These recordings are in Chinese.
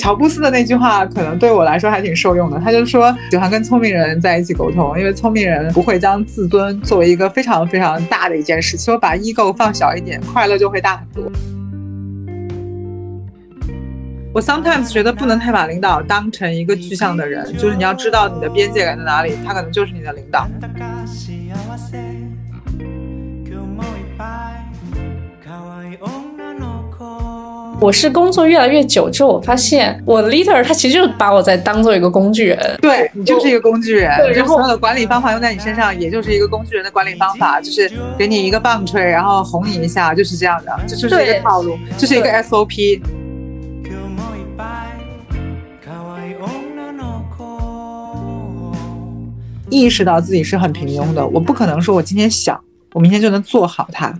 乔布斯的那句话可能对我来说还挺受用的，他就说喜欢跟聪明人在一起沟通，因为聪明人不会将自尊作为一个非常非常大的一件事，说把 ego 放小一点，快乐就会大很多。我 sometimes 觉得不能太把领导当成一个具象的人，就是你要知道你的边界感在哪里，他可能就是你的领导。我是工作越来越久之后，我发现我的 leader 他其实就是把我在当做一个工具人。对你就是一个工具人，对然后所有的管理方法用在你身上，也就是一个工具人的管理方法，就是给你一个棒槌，然后哄你一下，就是这样的，这就是一个套路，这是一个 SOP。意识到自己是很平庸的，我不可能说我今天想，我明天就能做好它，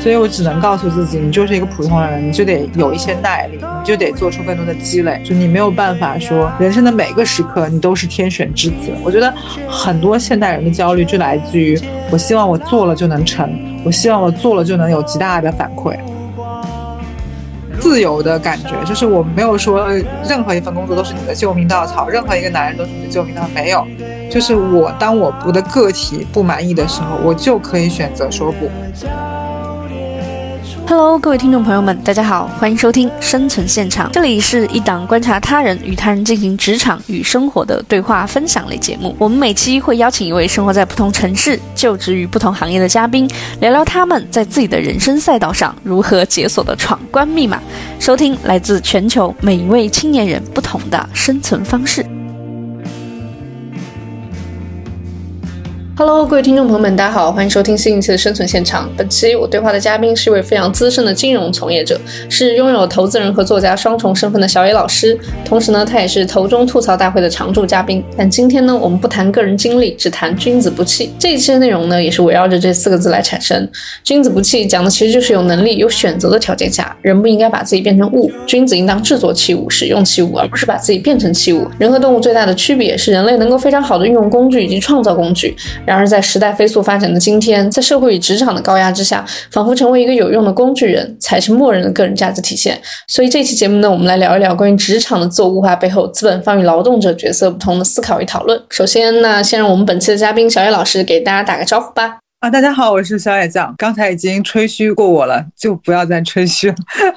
所以我只能告诉自己，你就是一个普通人，你就得有一些耐力，你就得做出更多的积累，就你没有办法说人生的每个时刻你都是天选之子。我觉得很多现代人的焦虑就来自于，我希望我做了就能成，我希望我做了就能有极大的反馈。自由的感觉，就是我没有说任何一份工作都是你的救命稻草，任何一个男人都是你的救命稻草，没有，就是我当我我的个体不满意的时候，我就可以选择说不。Hello，各位听众朋友们，大家好，欢迎收听《生存现场》，这里是一档观察他人与他人进行职场与生活的对话分享类节目。我们每期会邀请一位生活在不同城市、就职于不同行业的嘉宾，聊聊他们在自己的人生赛道上如何解锁的闯关密码。收听来自全球每一位青年人不同的生存方式。Hello，各位听众朋友们，大家好，欢迎收听新一期的生存现场。本期我对话的嘉宾是一位非常资深的金融从业者，是拥有投资人和作家双重身份的小野老师。同时呢，他也是投中吐槽大会的常驻嘉宾。但今天呢，我们不谈个人经历，只谈君子不器。这一期的内容呢，也是围绕着这四个字来产生。君子不器讲的其实就是有能力、有选择的条件下，人不应该把自己变成物。君子应当制作器物、使用器物，而不是把自己变成器物。人和动物最大的区别是，人类能够非常好的运用工具以及创造工具。然而，在时代飞速发展的今天，在社会与职场的高压之下，仿佛成为一个有用的工具人才是默认的个人价值体现。所以这期节目呢，我们来聊一聊关于职场的自我物化背后，资本方与劳动者角色不同的思考与讨论。首先，那先让我们本期的嘉宾小野老师给大家打个招呼吧。啊，大家好，我是小野酱。刚才已经吹嘘过我了，就不要再吹嘘了，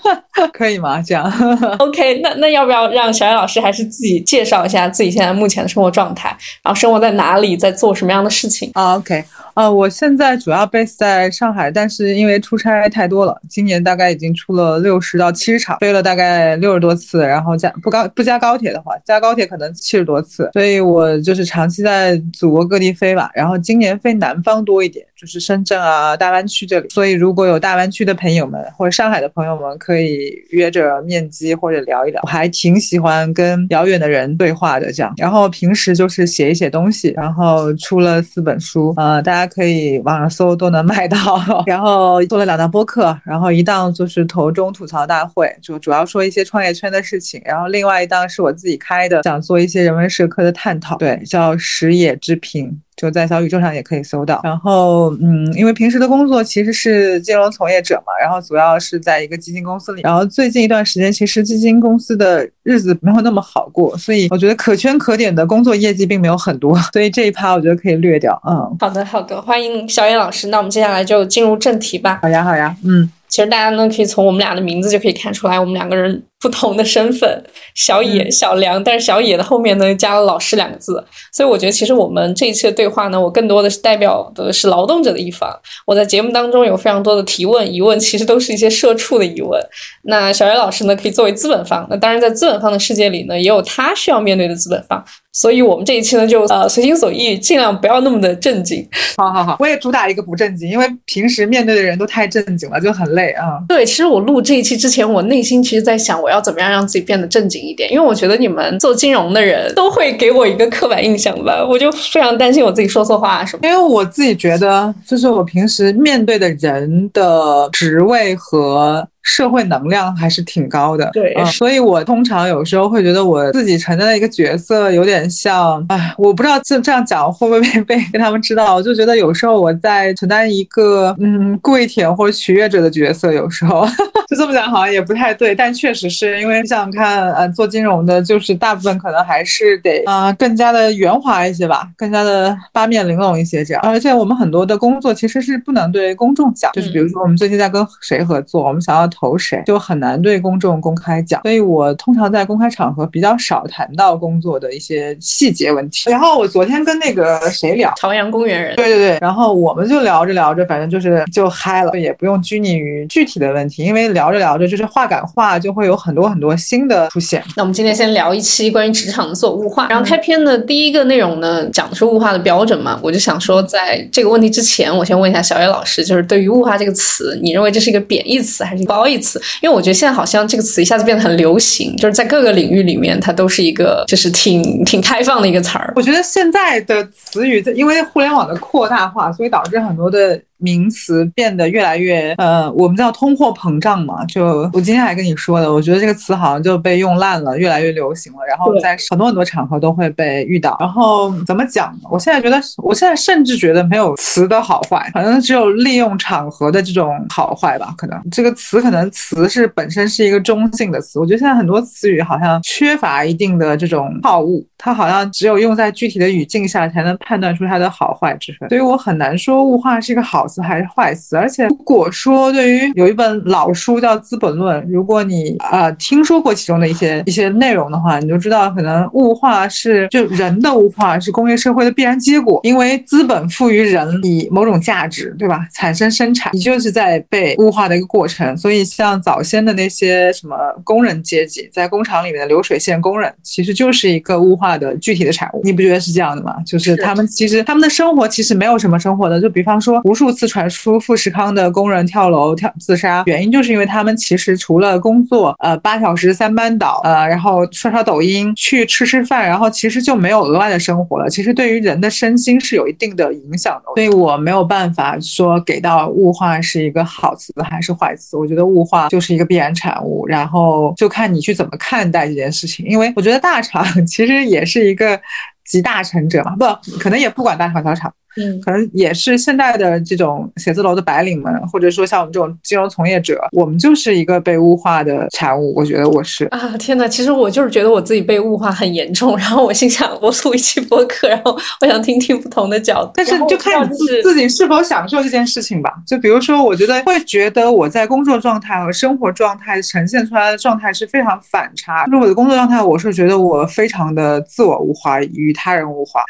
可以吗？这样 OK，那那要不要让小野老师还是自己介绍一下自己现在目前的生活状态，然后生活在哪里，在做什么样的事情？啊，OK，啊，我现在主要 base 在上海，但是因为出差太多了，今年大概已经出了六十到七十场，飞了大概六十多次，然后加不高不加高铁的话，加高铁可能七十多次，所以我就是长期在祖国各地飞吧，然后今年飞南方多一点，就是深圳啊、大湾区这里，所以如果有大湾区的朋友们或者上海的朋友们，可以约着面基或者聊一聊，我还挺喜欢跟遥远的人对话的这样，然后平时就是写一写东西，然后出了四本书，呃，大家可以网上搜都能买到，然后做了两档播客，然后一档就是投中吐槽大会，就主要说一些创业圈的事情，然后另外一档是我自己开的，想做一些人文社科的探讨，对，叫食野之评。就在小宇宙上也可以搜到。然后，嗯，因为平时的工作其实是金融从业者嘛，然后主要是在一个基金公司里。然后最近一段时间，其实基金公司的日子没有那么好过，所以我觉得可圈可点的工作业绩并没有很多，所以这一趴我觉得可以略掉。嗯，好的，好的，欢迎小野老师。那我们接下来就进入正题吧。好呀，好呀，嗯。其实大家呢可以从我们俩的名字就可以看出来，我们两个人不同的身份，小野、嗯小梁，但是小野的后面呢加了“老师”两个字，所以我觉得其实我们这一期的对话呢，我更多的是代表的是劳动者的一方。我在节目当中有非常多的提问、疑问，其实都是一些社畜的疑问。那小野老师呢，可以作为资本方，那当然在资本方的世界里呢，也有他需要面对的资本方。所以我们这一期呢，就呃随心所欲，尽量不要那么的正经。好好好，我也主打一个不正经，因为平时面对的人都太正经了，就很累啊。对，其实我录这一期之前，我内心其实在想，我要怎么样让自己变得正经一点，因为我觉得你们做金融的人都会给我一个刻板印象吧，我就非常担心我自己说错话什么。因为我自己觉得，就是我平时面对的人的职位和社会能量还是挺高的，对嗯所以我通常有时候会觉得我自己承担的一个角色有点像，哎，我不知道这这样讲会不会被 被跟他们知道，我就觉得有时候我在承担一个嗯跪舔或者取悦者的角色，有时候 就这么讲好像也不太对，但确实是因为想想看，呃，做金融的，就是大部分可能还是得啊更加的圆滑一些吧，更加的八面玲珑一些这样。而且我们很多的工作其实是不能对公众讲，就是比如说我们最近在跟谁合作，我们想要投谁，就很难对公众公开讲。所以我通常在公开场合比较少谈到工作的一些细节问题。然后我昨天跟那个谁聊，朝阳公园人，对对对，然后我们就聊着聊着，反正就是就嗨了，也不用拘泥于具体的问题，因为聊着聊着就是话赶话，就会有很多很多新的出现。那我们今天先聊一期关于职场自我物化，然后开篇的第一个内容呢，讲的是物化的标准嘛，我就想说，在这个问题之前，我先问一下小野老师，就是对于物化这个词，你认为这是一个贬义词还是一个褒义词？因为我觉得现在好像这个词一下子变得很流行，就是在各个领域里面，它都是一个就是挺挺开放的一个词儿。我觉得现在的词语，因为互联网的扩大化，所以导致很多的。名词变得越来越，呃，我们叫通货膨胀嘛。就我今天还跟你说的，我觉得这个词好像就被用烂了，越来越流行了。然后在很多很多场合都会被遇到。然后怎么讲呢？我现在觉得，我现在甚至觉得没有词的好坏，反正只有利用场合的这种好坏吧。可能这个词，可能词是本身是一个中性的词。我觉得现在很多词语好像缺乏一定的这种好恶，它好像只有用在具体的语境下才能判断出它的好坏之分。所以我很难说物化是一个好。词还是坏词，而且如果说对于有一本老书叫《资本论》，如果你呃听说过其中的一些一些内容的话，你就知道可能物化是就人的物化是工业社会的必然结果，因为资本赋予人以某种价值，对吧？产生生产，你就是在被物化的一个过程。所以像早先的那些什么工人阶级，在工厂里面的流水线工人，其实就是一个物化的具体的产物。你不觉得是这样的吗？就是他们其实他们的生活其实没有什么生活的，就比方说无数。次传出富士康的工人跳楼跳自杀，原因就是因为他们其实除了工作，呃，八小时三班倒，呃，然后刷刷抖音，去吃吃饭，然后其实就没有额外的生活了。其实对于人的身心是有一定的影响的，所以我没有办法说给到物化是一个好词还是坏词。我觉得物化就是一个必然产物，然后就看你去怎么看待这件事情。因为我觉得大厂 其实也是一个集大成者嘛，不可能也不管大厂小厂。嗯，可能也是现在的这种写字楼的白领们，或者说像我们这种金融从业者，我们就是一个被物化的产物。我觉得我是啊，天哪！其实我就是觉得我自己被物化很严重，然后我心想，我录一期播客，然后 我想听听不同的角度。但是就看你自自己是否享受这件事情吧。就比如说，我觉得会觉得我在工作状态和生活状态呈现出来的状态是非常反差。就是我的工作状态，我是觉得我非常的自我物化，与他人物化，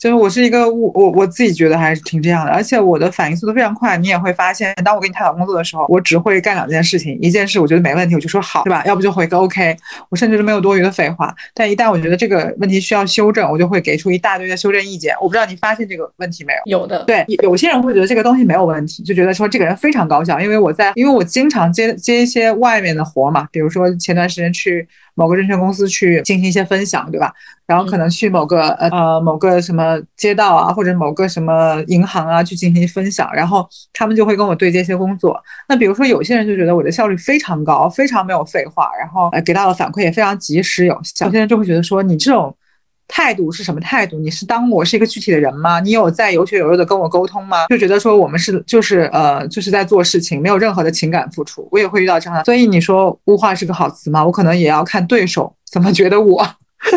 就是我是一个物我我。自己觉得还是挺这样的，而且我的反应速度非常快。你也会发现，当我跟你探讨工作的时候，我只会干两件事情：一件事我觉得没问题，我就说好，对吧？要不就回个 OK，我甚至都没有多余的废话。但一旦我觉得这个问题需要修正，我就会给出一大堆的修正意见。我不知道你发现这个问题没有？有的。对，有些人会觉得这个东西没有问题，就觉得说这个人非常高效，因为我在，因为我经常接接一些外面的活嘛，比如说前段时间去。某个证券公司去进行一些分享，对吧？然后可能去某个呃呃某个什么街道啊，或者某个什么银行啊去进行分享，然后他们就会跟我对接一些工作。那比如说有些人就觉得我的效率非常高，非常没有废话，然后呃给到的反馈也非常及时有效。有些人就会觉得说你这种。态度是什么态度？你是当我是一个具体的人吗？你有在有血有肉的跟我沟通吗？就觉得说我们是就是呃就是在做事情，没有任何的情感付出。我也会遇到这样的，所以你说物化是个好词吗？我可能也要看对手怎么觉得我。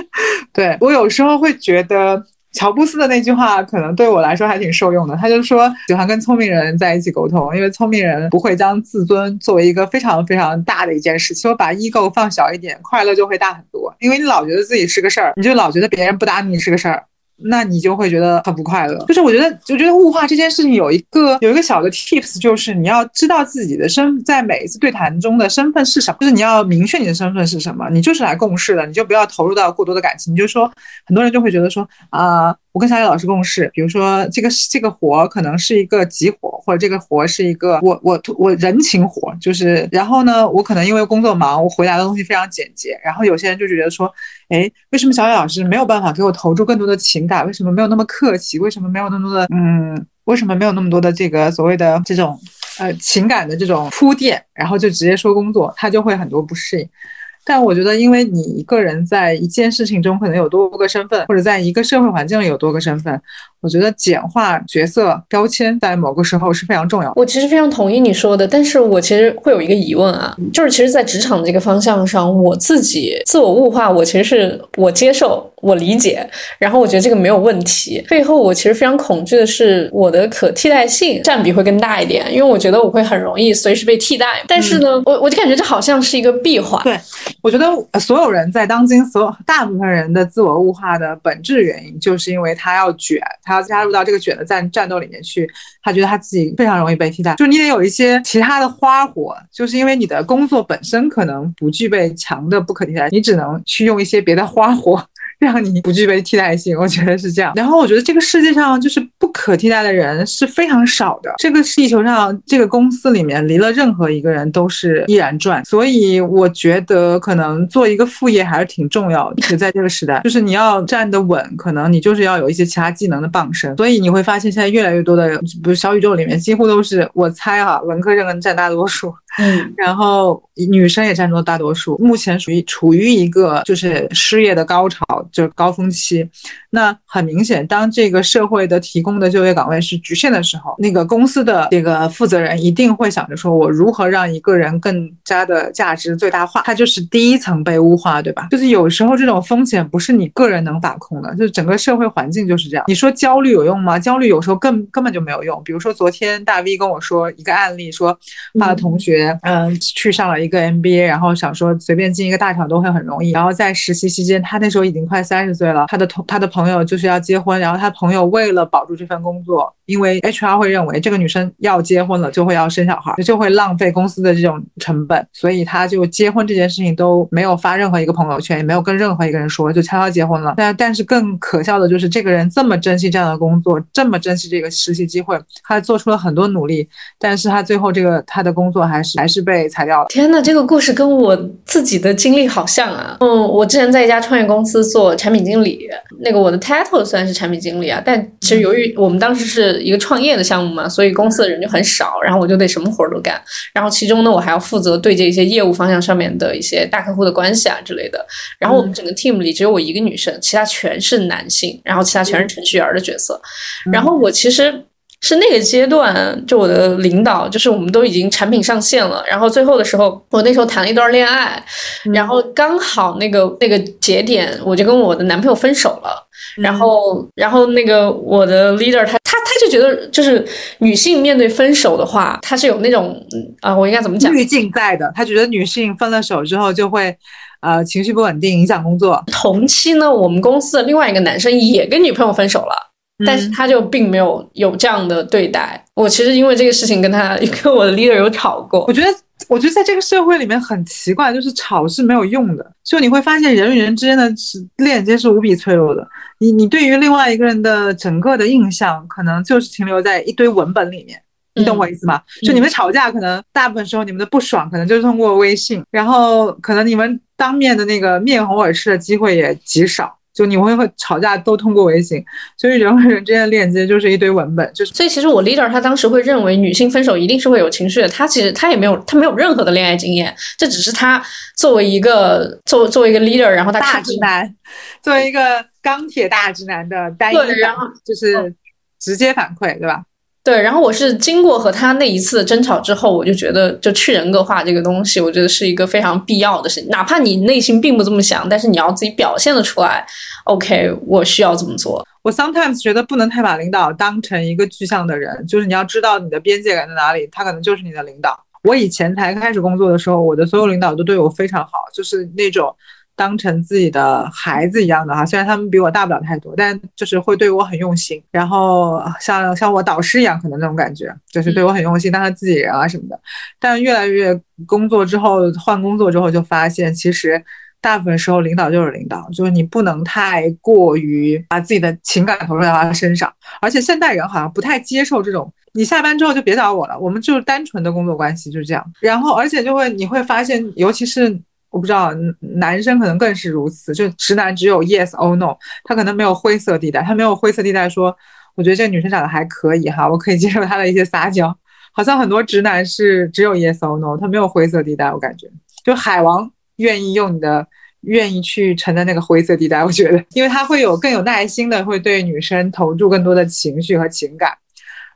对我有时候会觉得。乔布斯的那句话可能对我来说还挺受用的，他就说喜欢跟聪明人在一起沟通，因为聪明人不会将自尊作为一个非常非常大的一件事情，说把 ego 放小一点，快乐就会大很多。因为你老觉得自己是个事儿，你就老觉得别人不打你是个事儿。那你就会觉得很不快乐。就是我觉得，我觉得物化这件事情有一个有一个小的 tips，就是你要知道自己的身在每一次对谈中的身份是什么，就是你要明确你的身份是什么。你就是来共事的，你就不要投入到过多的感情。你就说，很多人就会觉得说啊，我跟小野老师共事，比如说这个这个活可能是一个急活，或者这个活是一个我我我人情活，就是然后呢，我可能因为工作忙，我回答的东西非常简洁。然后有些人就觉得说。哎，为什么小野老师没有办法给我投注更多的情感？为什么没有那么客气？为什么没有那么多的嗯？为什么没有那么多的这个所谓的这种呃情感的这种铺垫？然后就直接说工作，他就会很多不适应。但我觉得，因为你一个人在一件事情中可能有多个身份，或者在一个社会环境里有多个身份，我觉得简化角色标签在某个时候是非常重要的。我其实非常同意你说的，但是我其实会有一个疑问啊，就是其实，在职场这个方向上，我自己自我物化，我其实是我接受。我理解，然后我觉得这个没有问题。背后我其实非常恐惧的是我的可替代性占比会更大一点，因为我觉得我会很容易随时被替代。但是呢，我我就感觉这好像是一个闭环。对，我觉得所有人在当今所有大部分人的自我物化的本质原因，就是因为他要卷，他要加入到这个卷的战战斗里面去，他觉得他自己非常容易被替代。就你得有一些其他的花活，就是因为你的工作本身可能不具备强的不可替代，你只能去用一些别的花活。让你不具备替代性，我觉得是这样。然后我觉得这个世界上就是不可替代的人是非常少的。这个地球上这个公司里面离了任何一个人都是依然赚。所以我觉得可能做一个副业还是挺重要的。就在这个时代，就是你要站得稳，可能你就是要有一些其他技能的傍身。所以你会发现现在越来越多的人，比如小宇宙里面几乎都是我猜哈，文科生占大多数。嗯，然后女生也占了大多数，目前属于处于一个就是失业的高潮，就是高峰期。那很明显，当这个社会的提供的就业岗位是局限的时候，那个公司的这个负责人一定会想着说，我如何让一个人更加的价值最大化？它就是第一层被物化，对吧？就是有时候这种风险不是你个人能把控的，就是整个社会环境就是这样。你说焦虑有用吗？焦虑有时候根根本就没有用。比如说昨天大 V 跟我说一个案例，说他的同学嗯去上了一个 MBA，然后想说随便进一个大厂都会很容易。然后在实习期间，他那时候已经快三十岁了，他的同他的。朋友就是要结婚，然后他朋友为了保住这份工作，因为 HR 会认为这个女生要结婚了就会要生小孩，就会浪费公司的这种成本，所以他就结婚这件事情都没有发任何一个朋友圈，也没有跟任何一个人说，就悄悄结婚了。但但是更可笑的就是这个人这么珍惜这样的工作，这么珍惜这个实习机会，他做出了很多努力，但是他最后这个他的工作还是还是被裁掉了。天呐，这个故事跟我自己的经历好像啊。嗯，我之前在一家创业公司做产品经理，那个。我的 title 虽然是产品经理啊，但其实由于我们当时是一个创业的项目嘛，所以公司的人就很少，然后我就得什么活儿都干。然后其中呢，我还要负责对接一些业务方向上面的一些大客户的关系啊之类的。然后我们整个 team 里只有我一个女生，其他全是男性，然后其他全是程序员的角色。然后我其实。是那个阶段，就我的领导，就是我们都已经产品上线了，然后最后的时候，我那时候谈了一段恋爱，然后刚好那个那个节点，我就跟我的男朋友分手了，然后然后那个我的 leader 他他他就觉得，就是女性面对分手的话，他是有那种啊，我应该怎么讲？滤镜在的，他觉得女性分了手之后就会呃情绪不稳定，影响工作。同期呢，我们公司的另外一个男生也跟女朋友分手了。但是他就并没有有这样的对待我。其实因为这个事情跟他 跟我的 leader 有吵过。我觉得，我觉得在这个社会里面很奇怪，就是吵是没有用的。就你会发现人与人之间的链接是无比脆弱的。你你对于另外一个人的整个的印象，可能就是停留在一堆文本里面。你懂我意思吗？就你们吵架，可能大部分时候你们的不爽，可能就是通过微信，然后可能你们当面的那个面红耳赤的机会也极少。就你会会吵架都通过微信，所以人和人之间的链接就是一堆文本，就是。所以其实我 leader 他当时会认为女性分手一定是会有情绪的，他其实他也没有他没有任何的恋爱经验，这只是他作为一个作作为一个 leader，然后他大直男，作为一个钢铁大直男的单一然后就是直接反馈，对吧？对，然后我是经过和他那一次的争吵之后，我就觉得，就去人格化这个东西，我觉得是一个非常必要的事情。哪怕你内心并不这么想，但是你要自己表现的出来。OK，我需要这么做。我 sometimes 觉得不能太把领导当成一个具象的人，就是你要知道你的边界感在哪里，他可能就是你的领导。我以前才开始工作的时候，我的所有领导都对我非常好，就是那种。当成自己的孩子一样的哈，虽然他们比我大不了太多，但就是会对我很用心。然后像像我导师一样，可能那种感觉，就是对我很用心，当他自己人啊什么的。但越来越工作之后，换工作之后，就发现其实大部分时候领导就是领导，就是你不能太过于把自己的情感投入到他身上。而且现代人好像不太接受这种，你下班之后就别找我了，我们就是单纯的工作关系，就是这样。然后而且就会你会发现，尤其是。我不知道，男生可能更是如此。就直男只有 yes or no，他可能没有灰色地带，他没有灰色地带说，我觉得这个女生长得还可以哈，我可以接受她的一些撒娇。好像很多直男是只有 yes or no，他没有灰色地带。我感觉，就海王愿意用你的愿意去承担那个灰色地带。我觉得，因为他会有更有耐心的，会对女生投注更多的情绪和情感，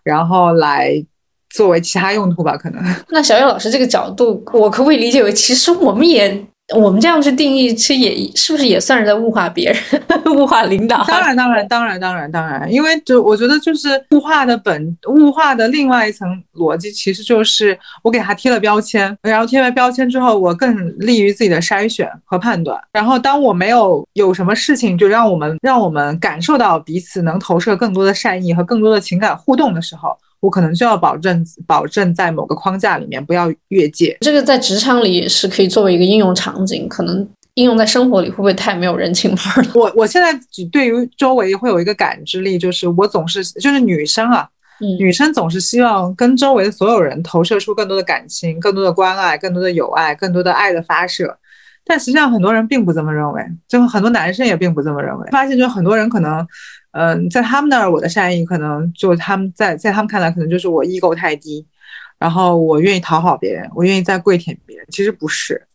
然后来作为其他用途吧。可能。那小叶老师这个角度，我可不可以理解为，其实我们也？我们这样去定义，其实也是不是也算是在物化别人、物化领导？当然，当然，当然，当然，当然，因为就我觉得，就是物化的本物化的另外一层逻辑，其实就是我给他贴了标签，然后贴完标签之后，我更利于自己的筛选和判断。然后，当我没有有什么事情，就让我们让我们感受到彼此能投射更多的善意和更多的情感互动的时候。我可能就要保证保证在某个框架里面不要越界。这个在职场里也是可以作为一个应用场景，可能应用在生活里会不会太没有人情味了？我我现在对于周围会有一个感知力，就是我总是就是女生啊，女生总是希望跟周围的所有人投射出更多的感情、更多的关爱、更多的友爱、更多的爱的发射。但实际上很多人并不这么认为，就很多男生也并不这么认为。发现就很多人可能。嗯，在他们那儿，我的善意可能就他们在在他们看来，可能就是我 ego 太低，然后我愿意讨好别人，我愿意再跪舔别人。其实不是，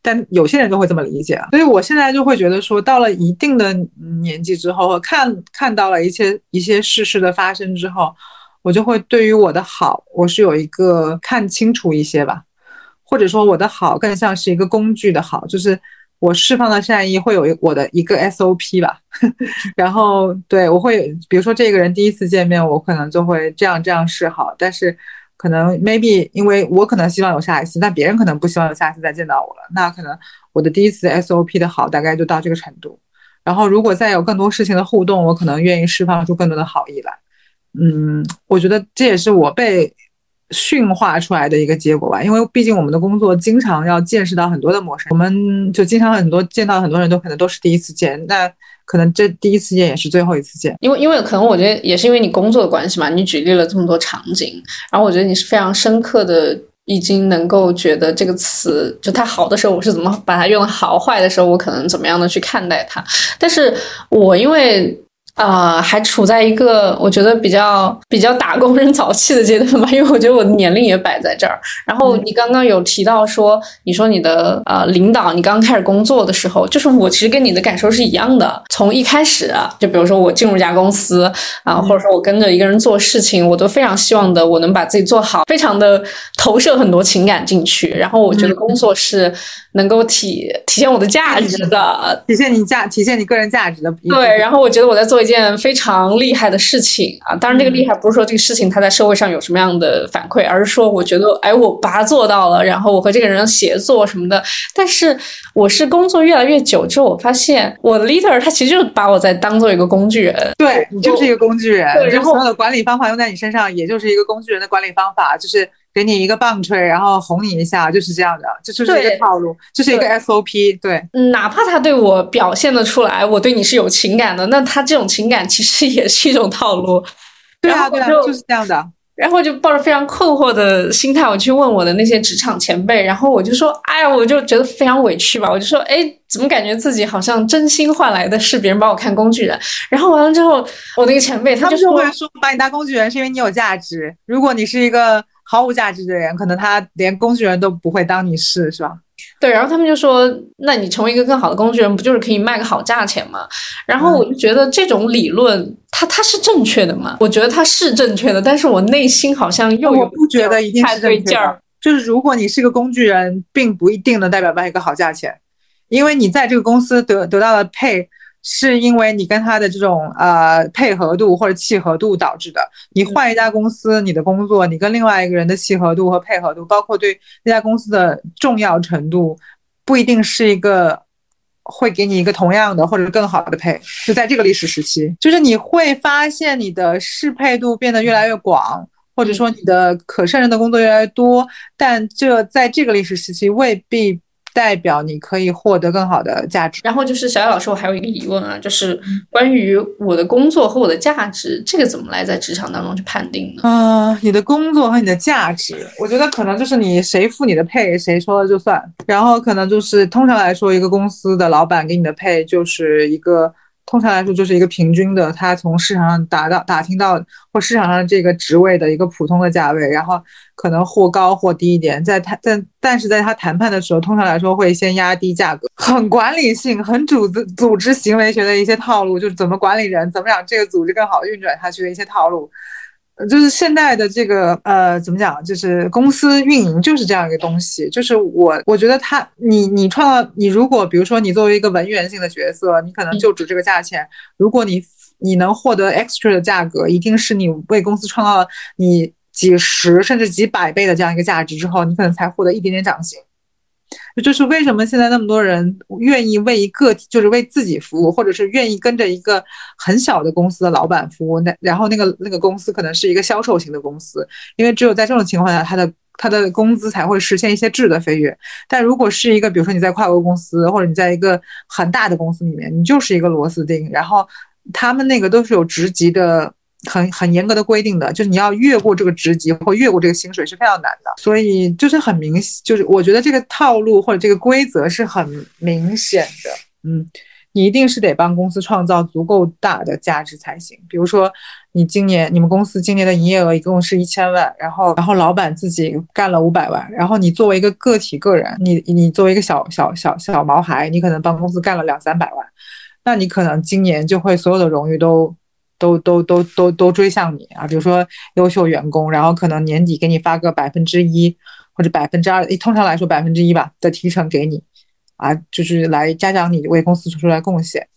但有些人就会这么理解。所以我现在就会觉得说，到了一定的年纪之后，看看到了一些一些事实的发生之后，我就会对于我的好，我是有一个看清楚一些吧，或者说我的好更像是一个工具的好，就是。我释放的善意会有我的一个 SOP 吧，然后对我会，比如说这个人第一次见面，我可能就会这样这样示好，但是可能 maybe 因为我可能希望有下一次，但别人可能不希望有下一次再见到我了，那可能我的第一次 SOP 的好大概就到这个程度，然后如果再有更多事情的互动，我可能愿意释放出更多的好意来，嗯，我觉得这也是我被。驯化出来的一个结果吧，因为毕竟我们的工作经常要见识到很多的陌生，我们就经常很多见到很多人都可能都是第一次见，那可能这第一次见也是最后一次见。因为因为可能我觉得也是因为你工作的关系嘛，你举例了这么多场景，然后我觉得你是非常深刻的，已经能够觉得这个词就它好的时候我是怎么把它用的好，坏的时候我可能怎么样的去看待它。但是我因为。啊，还处在一个我觉得比较比较打工人早期的阶段吧，因为我觉得我的年龄也摆在这儿。然后你刚刚有提到说，你说你的呃领导，你刚开始工作的时候，就是我其实跟你的感受是一样的。从一开始，就比如说我进入一家公司啊，或者说我跟着一个人做事情，我都非常希望的我能把自己做好，非常的投射很多情感进去。然后我觉得工作是能够体体现我的价值的，体现你价，体现你个人价值的。对，然后我觉得我在做一。件非常厉害的事情啊！当然，这个厉害不是说这个事情它在社会上有什么样的反馈，而是说我觉得，哎，我把它做到了，然后我和这个人协作什么的。但是，我是工作越来越久之后，我发现我的 leader 他其实就把我在当做一个工具人。对你就是一个工具人，然后所有的管理方法用在你身上，也就是一个工具人的管理方法，就是。给你一个棒槌，然后哄你一下，就是这样的，这就是一个套路，就是一个 SOP。对，哪怕他对我表现的出来，我对你是有情感的，那他这种情感其实也是一种套路。对啊，对啊，就是这样的。然后就抱着非常困惑的心态，我去问我的那些职场前辈，然后我就说：“哎呀，我就觉得非常委屈吧。”我就说：“哎，怎么感觉自己好像真心换来的是别人把我看工具人？”然后完了之后，我那个前辈他就会说：“把你当工具人是因为你有价值。如果你是一个……”毫无价值的人，可能他连工具人都不会当你是，是吧？对，然后他们就说：“那你成为一个更好的工具人，不就是可以卖个好价钱吗？”然后我就觉得这种理论，它它是正确的吗？我觉得它是正确的，但是我内心好像又我不觉得一定是对劲儿。就是如果你是个工具人，并不一定能代表卖一个好价钱，因为你在这个公司得得到的配。是因为你跟他的这种呃配合度或者契合度导致的。你换一家公司，你的工作，你跟另外一个人的契合度和配合度，包括对那家公司的重要程度，不一定是一个会给你一个同样的或者更好的配。就在这个历史时期，就是你会发现你的适配度变得越来越广，或者说你的可胜任的工作越来越多，但这在这个历史时期未必。代表你可以获得更好的价值。然后就是小野老师，我还有一个疑问啊，就是关于我的工作和我的价值，这个怎么来在职场当中去判定呢？嗯，你的工作和你的价值，我觉得可能就是你谁付你的配，谁说了就算。然后可能就是通常来说，一个公司的老板给你的配就是一个通常来说就是一个平均的，他从市场上打到打听到或市场上这个职位的一个普通的价位，然后可能或高或低一点，在他但但是在他谈判的时候，通常来说会先压低价格，很管理性、很组织组织行为学的一些套路，就是怎么管理人，怎么让这个组织更好运转下去的一些套路。就是现在的这个呃，怎么讲？就是公司运营就是这样一个东西。就是我我觉得他，你你创造你如果比如说你作为一个文员性的角色，你可能就值这个价钱。如果你你能获得 extra 的价格，一定是你为公司创造了你几十甚至几百倍的这样一个价值之后，你可能才获得一点点涨薪。就是为什么现在那么多人愿意为一个就是为自己服务，或者是愿意跟着一个很小的公司的老板服务。那然后那个那个公司可能是一个销售型的公司，因为只有在这种情况下，他的他的工资才会实现一些质的飞跃。但如果是一个比如说你在跨国公司，或者你在一个很大的公司里面，你就是一个螺丝钉，然后他们那个都是有职级的。很很严格的规定的，就是你要越过这个职级或越过这个薪水是非常难的，所以就是很明，就是我觉得这个套路或者这个规则是很明显的。嗯，你一定是得帮公司创造足够大的价值才行。比如说，你今年你们公司今年的营业额一共是一千万，然后然后老板自己干了五百万，然后你作为一个个体个人，你你作为一个小小小小毛孩，你可能帮公司干了两三百万，那你可能今年就会所有的荣誉都。都都都都都追向你啊！比如说优秀员工，然后可能年底给你发个百分之一或者百分之二，通常来说百分之一吧的提成给你，啊，就是来嘉奖你为公司做出来贡献。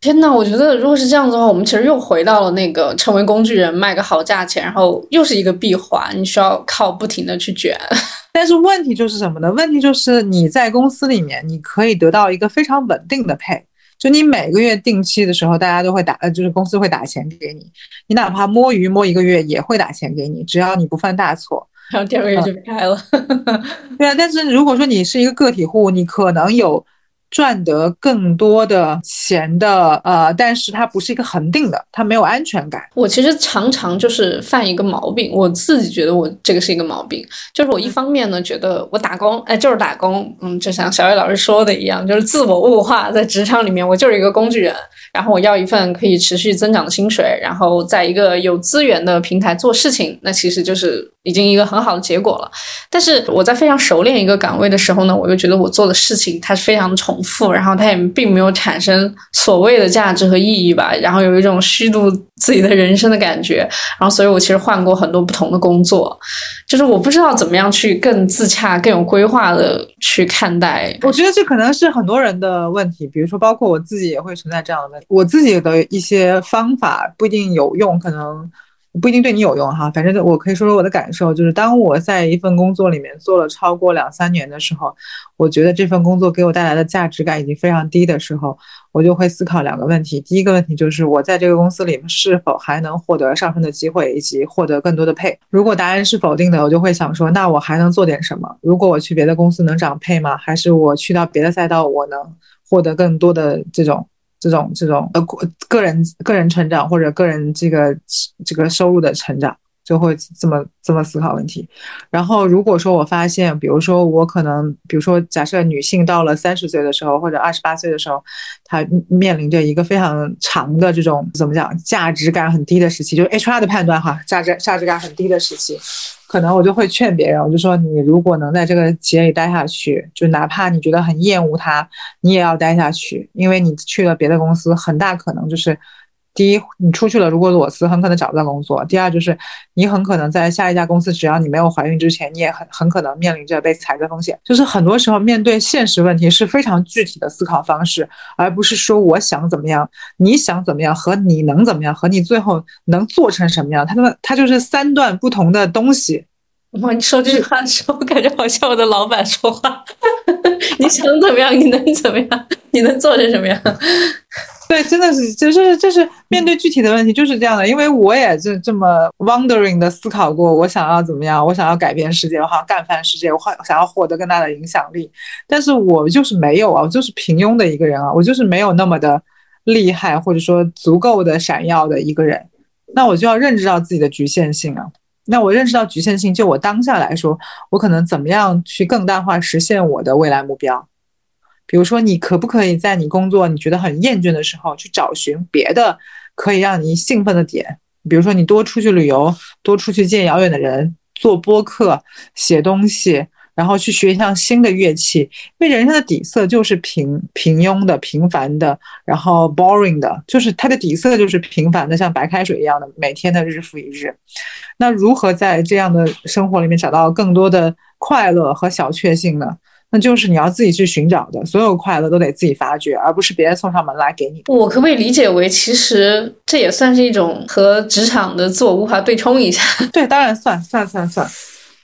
天呐，我觉得如果是这样子的话，我们其实又回到了那个成为工具人，卖个好价钱，然后又是一个闭环，你需要靠不停的去卷。但是问题就是什么呢？问题就是你在公司里面，你可以得到一个非常稳定的配。就你每个月定期的时候，大家都会打，呃，就是公司会打钱给你，你哪怕摸鱼摸一个月也会打钱给你，只要你不犯大错，然后第二个月就开了。对啊，但是如果说你是一个个体户，你可能有。赚得更多的钱的，呃，但是它不是一个恒定的，它没有安全感。我其实常常就是犯一个毛病，我自己觉得我这个是一个毛病，就是我一方面呢觉得我打工，哎，就是打工，嗯，就像小叶老师说的一样，就是自我物化，在职场里面我就是一个工具人。然后我要一份可以持续增长的薪水，然后在一个有资源的平台做事情，那其实就是已经一个很好的结果了。但是我在非常熟练一个岗位的时候呢，我又觉得我做的事情它是非常的重复，然后它也并没有产生所谓的价值和意义吧，然后有一种虚度自己的人生的感觉。然后所以我其实换过很多不同的工作，就是我不知道怎么样去更自洽、更有规划的去看待。我觉得这可能是很多人的问题，比如说包括我自己也会存在这样的问题。我自己的一些方法不一定有用，可能不一定对你有用哈。反正我可以说说我的感受，就是当我在一份工作里面做了超过两三年的时候，我觉得这份工作给我带来的价值感已经非常低的时候，我就会思考两个问题。第一个问题就是我在这个公司里面是否还能获得上升的机会，以及获得更多的配。如果答案是否定的，我就会想说，那我还能做点什么？如果我去别的公司能涨配吗？还是我去到别的赛道，我能获得更多的这种？这种这种呃个人个人成长或者个人这个这个收入的成长，就会这么这么思考问题。然后如果说我发现，比如说我可能，比如说假设女性到了三十岁的时候或者二十八岁的时候，她面临着一个非常长的这种怎么讲价值感很低的时期，就是 HR 的判断哈，价值价值感很低的时期。可能我就会劝别人，我就说你如果能在这个企业里待下去，就哪怕你觉得很厌恶它，你也要待下去，因为你去了别的公司，很大可能就是。第一，你出去了，如果裸辞，很可能找不到工作；第二，就是你很可能在下一家公司，只要你没有怀孕之前，你也很很可能面临着被裁的风险。就是很多时候面对现实问题是非常具体的思考方式，而不是说我想怎么样，你想怎么样，和你能怎么样，和你最后能做成什么样，它的它就是三段不同的东西。哇，你说这句话的时候，我感觉好像我的老板说话。你想怎么样，你能怎么样，你能做成什么样？对，真的是，就是就是面对具体的问题就是这样的。因为我也就这么 wondering 的思考过，我想要怎么样，我想要改变世界，我想干翻世界，我好想要获得更大的影响力。但是我就是没有啊，我就是平庸的一个人啊，我就是没有那么的厉害，或者说足够的闪耀的一个人。那我就要认知到自己的局限性啊。那我认识到局限性，就我当下来说，我可能怎么样去更大化实现我的未来目标？比如说，你可不可以在你工作你觉得很厌倦的时候，去找寻别的可以让你兴奋的点？比如说，你多出去旅游，多出去见遥远的人，做播客，写东西。然后去学一项新的乐器，因为人生的底色就是平平庸的、平凡的，然后 boring 的，就是它的底色就是平凡的，像白开水一样的，每天的日复一日。那如何在这样的生活里面找到更多的快乐和小确幸呢？那就是你要自己去寻找的，所有快乐都得自己发掘，而不是别人送上门来给你。我可不可以理解为，其实这也算是一种和职场的自我无法对冲一下？对，当然算，算算算，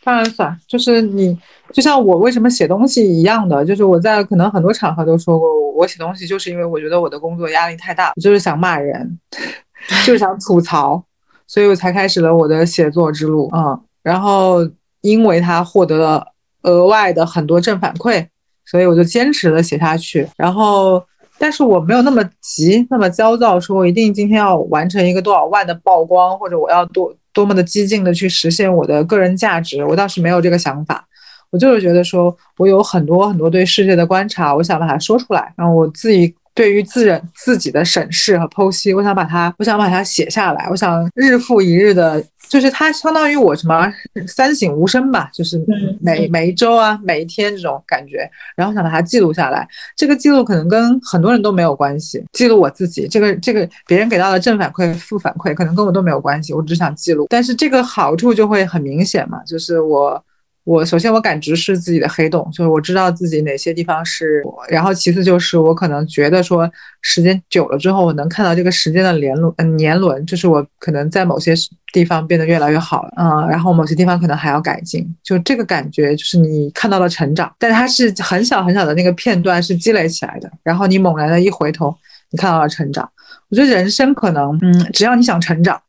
当然算，就是你。就像我为什么写东西一样的，就是我在可能很多场合都说过，我写东西就是因为我觉得我的工作压力太大，就是想骂人，就是想吐槽，所以我才开始了我的写作之路。嗯，然后因为他获得了额外的很多正反馈，所以我就坚持了写下去。然后，但是我没有那么急，那么焦躁，说我一定今天要完成一个多少万的曝光，或者我要多多么的激进的去实现我的个人价值，我倒是没有这个想法。我就是觉得说，我有很多很多对世界的观察，我想把它说出来。然后我自己对于自人自己的审视和剖析，我想把它，我想把它写下来。我想日复一日的，就是它相当于我什么三省吾身吧，就是每每一周啊，每一天这种感觉。然后想把它记录下来。这个记录可能跟很多人都没有关系，记录我自己。这个这个别人给到的正反馈、负反馈，可能跟我都没有关系。我只想记录。但是这个好处就会很明显嘛，就是我。我首先我感知是自己的黑洞，就是我知道自己哪些地方是，然后其次就是我可能觉得说时间久了之后，我能看到这个时间的年轮，嗯，年轮，就是我可能在某些地方变得越来越好了，嗯，然后某些地方可能还要改进，就这个感觉就是你看到了成长，但它是很小很小的那个片段是积累起来的，然后你猛然的一回头，你看到了成长。我觉得人生可能，嗯，只要你想成长。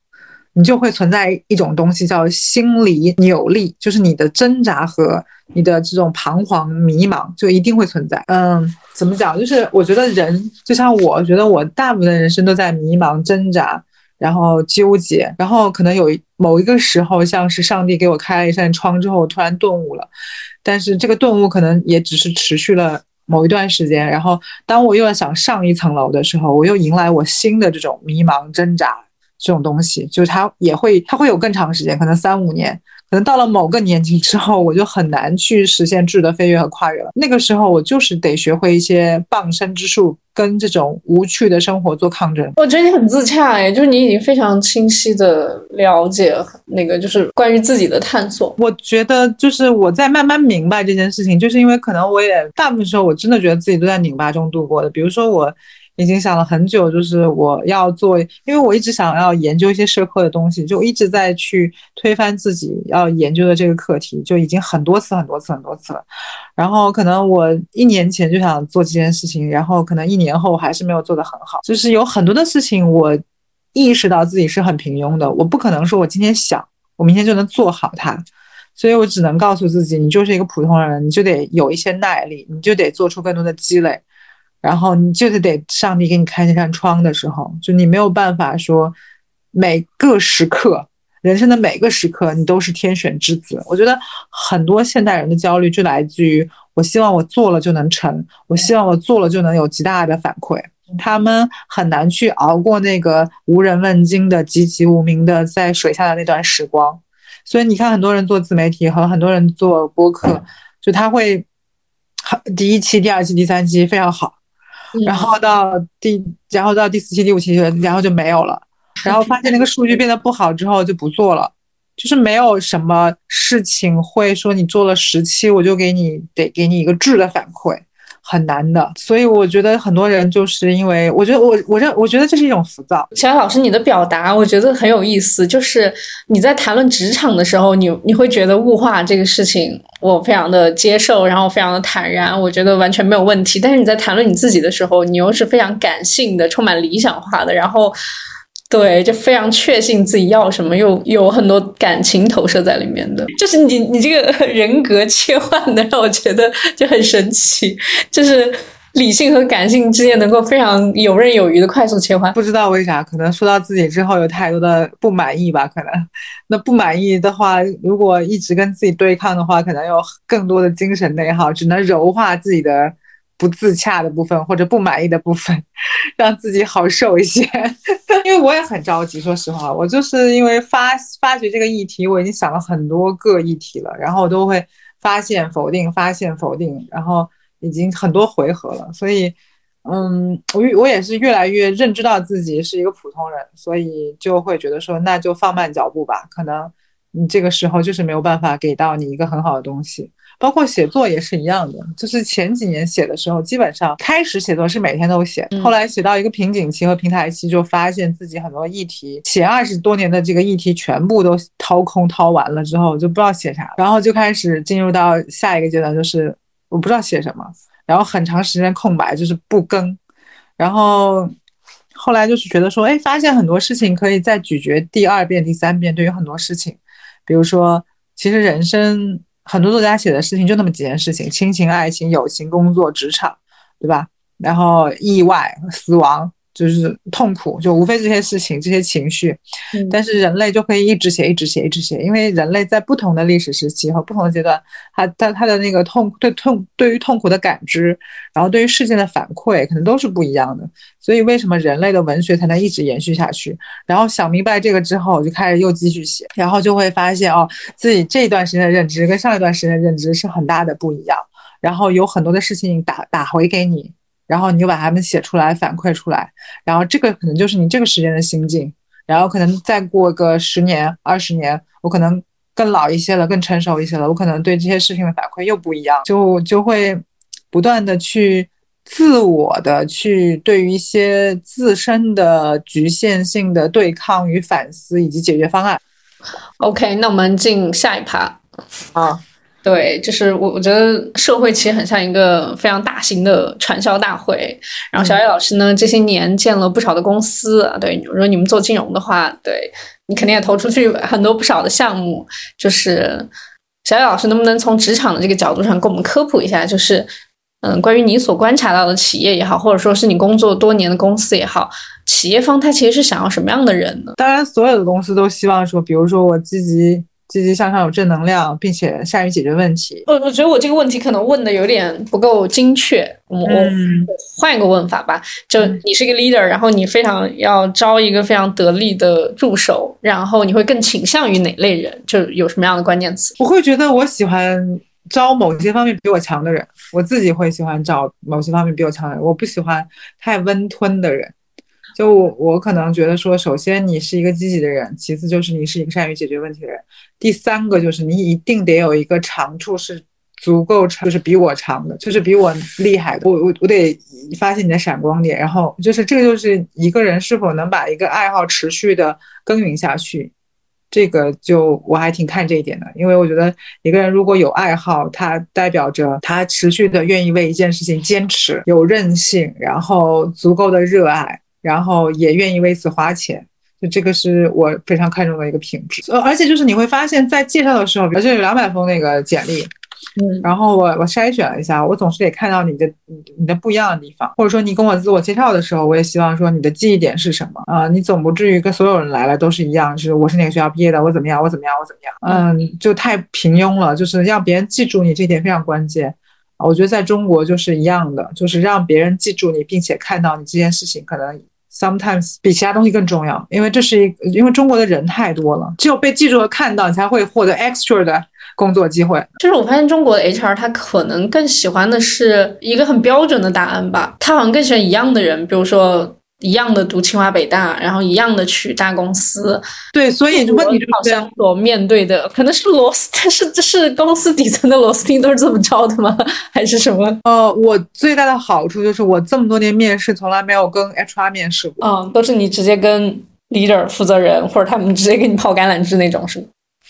你就会存在一种东西叫心理扭力，就是你的挣扎和你的这种彷徨迷茫，就一定会存在。嗯，怎么讲？就是我觉得人就像我觉得我大部分人生都在迷茫、挣扎，然后纠结，然后可能有某一个时候，像是上帝给我开了一扇窗之后，突然顿悟了。但是这个顿悟可能也只是持续了某一段时间，然后当我又要想上一层楼的时候，我又迎来我新的这种迷茫挣扎。这种东西，就是它也会，它会有更长时间，可能三五年，可能到了某个年纪之后，我就很难去实现质的飞跃和跨越了。那个时候，我就是得学会一些傍身之术，跟这种无趣的生活做抗争。我觉得你很自洽，哎，就是你已经非常清晰的了解那个，就是关于自己的探索。我觉得就是我在慢慢明白这件事情，就是因为可能我也大部分时候我真的觉得自己都在拧巴中度过的。比如说我。已经想了很久，就是我要做，因为我一直想要研究一些社科的东西，就一直在去推翻自己要研究的这个课题，就已经很多次、很多次、很多次了。然后可能我一年前就想做这件事情，然后可能一年后还是没有做得很好。就是有很多的事情，我意识到自己是很平庸的，我不可能说我今天想，我明天就能做好它，所以我只能告诉自己，你就是一个普通人，你就得有一些耐力，你就得做出更多的积累。然后你就是得上帝给你开那扇窗的时候，就你没有办法说每个时刻，人生的每个时刻你都是天选之子。我觉得很多现代人的焦虑就来自于我希望我做了就能成，我希望我做了就能有极大的反馈。他们很难去熬过那个无人问津的籍籍无名的在水下的那段时光。所以你看，很多人做自媒体和很多人做播客，就他会第一期、第二期、第三期非常好。然后到第，然后到第四期、第五期，然后就没有了。然后发现那个数据变得不好之后就不做了，就是没有什么事情会说你做了十期，我就给你得给你一个质的反馈。很难的，所以我觉得很多人就是因为，我觉得我我认我觉得这是一种浮躁。小艾老师，你的表达我觉得很有意思，就是你在谈论职场的时候，你你会觉得物化这个事情我非常的接受，然后非常的坦然，我觉得完全没有问题。但是你在谈论你自己的时候，你又是非常感性的，充满理想化的，然后。对，就非常确信自己要什么，又有很多感情投射在里面的，就是你你这个 人格切换的，让我觉得就很神奇，就是理性和感性之间能够非常游刃有余的快速切换。不知道为啥，可能说到自己之后有太多的不满意吧？可能那不满意的话，如果一直跟自己对抗的话，可能有更多的精神内耗，只能柔化自己的。不自洽的部分或者不满意的部分，让自己好受一些。因为我也很着急，说实话，我就是因为发发掘这个议题，我已经想了很多个议题了，然后我都会发现否定，发现否定，然后已经很多回合了，所以，嗯，我我也是越来越认知到自己是一个普通人，所以就会觉得说，那就放慢脚步吧，可能你这个时候就是没有办法给到你一个很好的东西。包括写作也是一样的，就是前几年写的时候，基本上开始写作是每天都写，后来写到一个瓶颈期和平台期，就发现自己很多议题写二十多年的这个议题全部都掏空掏完了之后，就不知道写啥，然后就开始进入到下一个阶段，就是我不知道写什么，然后很长时间空白，就是不更，然后后来就是觉得说，哎，发现很多事情可以再咀嚼第二遍、第三遍，对于很多事情，比如说，其实人生。很多作家写的事情就那么几件事情：亲情、爱情、友情、工作、职场，对吧？然后意外、死亡。就是痛苦，就无非这些事情、这些情绪，但是人类就可以一直写、一直写、一直写，因为人类在不同的历史时期和不同的阶段，他他他的那个痛对痛对于痛苦的感知，然后对于事件的反馈，可能都是不一样的。所以为什么人类的文学才能一直延续下去？然后想明白这个之后，就开始又继续写，然后就会发现哦，自己这一段时间的认知跟上一段时间的认知是很大的不一样，然后有很多的事情打打回给你。然后你就把它们写出来，反馈出来，然后这个可能就是你这个时间的心境。然后可能再过个十年、二十年，我可能更老一些了，更成熟一些了，我可能对这些事情的反馈又不一样，就就会不断的去自我的去对于一些自身的局限性的对抗与反思以及解决方案。OK，那我们进下一趴啊。对，就是我我觉得社会其实很像一个非常大型的传销大会。然后小野老师呢，这些年建了不少的公司啊。对，如果你们做金融的话，对你肯定也投出去很多不少的项目。就是小野老师能不能从职场的这个角度上给我们科普一下？就是嗯，关于你所观察到的企业也好，或者说是你工作多年的公司也好，企业方他其实是想要什么样的人呢？当然，所有的公司都希望说，比如说我积极。积极向上，有正能量，并且善于解决问题。我我觉得我这个问题可能问的有点不够精确。我我换一个问法吧，就你是一个 leader，然后你非常要招一个非常得力的助手，然后你会更倾向于哪类人？就有什么样的关键词？我会觉得我喜欢招某些方面比我强的人，我自己会喜欢找某些方面比我强的人，我不喜欢太温吞的人。就我可能觉得说，首先你是一个积极的人，其次就是你是一个善于解决问题的人，第三个就是你一定得有一个长处是足够长，就是比我长的，就是比我厉害。我我我得发现你的闪光点，然后就是这个就是一个人是否能把一个爱好持续的耕耘下去，这个就我还挺看这一点的，因为我觉得一个人如果有爱好，他代表着他持续的愿意为一件事情坚持，有韧性，然后足够的热爱。然后也愿意为此花钱，就这个是我非常看重的一个品质。呃，而且就是你会发现在介绍的时候，而且有两百封那个简历，嗯，然后我我筛选了一下，我总是得看到你的你的不一样的地方，或者说你跟我自我介绍的时候，我也希望说你的记忆点是什么啊？你总不至于跟所有人来了都是一样，就是我是哪个学校毕业的，我怎么样，我怎么样，我怎么样？嗯，就太平庸了，就是让别人记住你这点非常关键。我觉得在中国就是一样的，就是让别人记住你，并且看到你这件事情可能。Sometimes 比其他东西更重要，因为这是一，因为中国的人太多了，只有被记住和看到，你才会获得 extra 的工作机会。就是我发现中国的 HR 他可能更喜欢的是一个很标准的答案吧，他好像更喜欢一样的人，比如说。一样的读清华北大，然后一样的去大公司，对，所以问题好像所面对的可能是螺丝，但是这是公司底层的螺丝钉都是这么招的吗？还是什么？呃，我最大的好处就是我这么多年面试从来没有跟 HR 面试过，嗯，都是你直接跟 leader 负责人或者他们直接给你抛橄榄枝那种，是吗？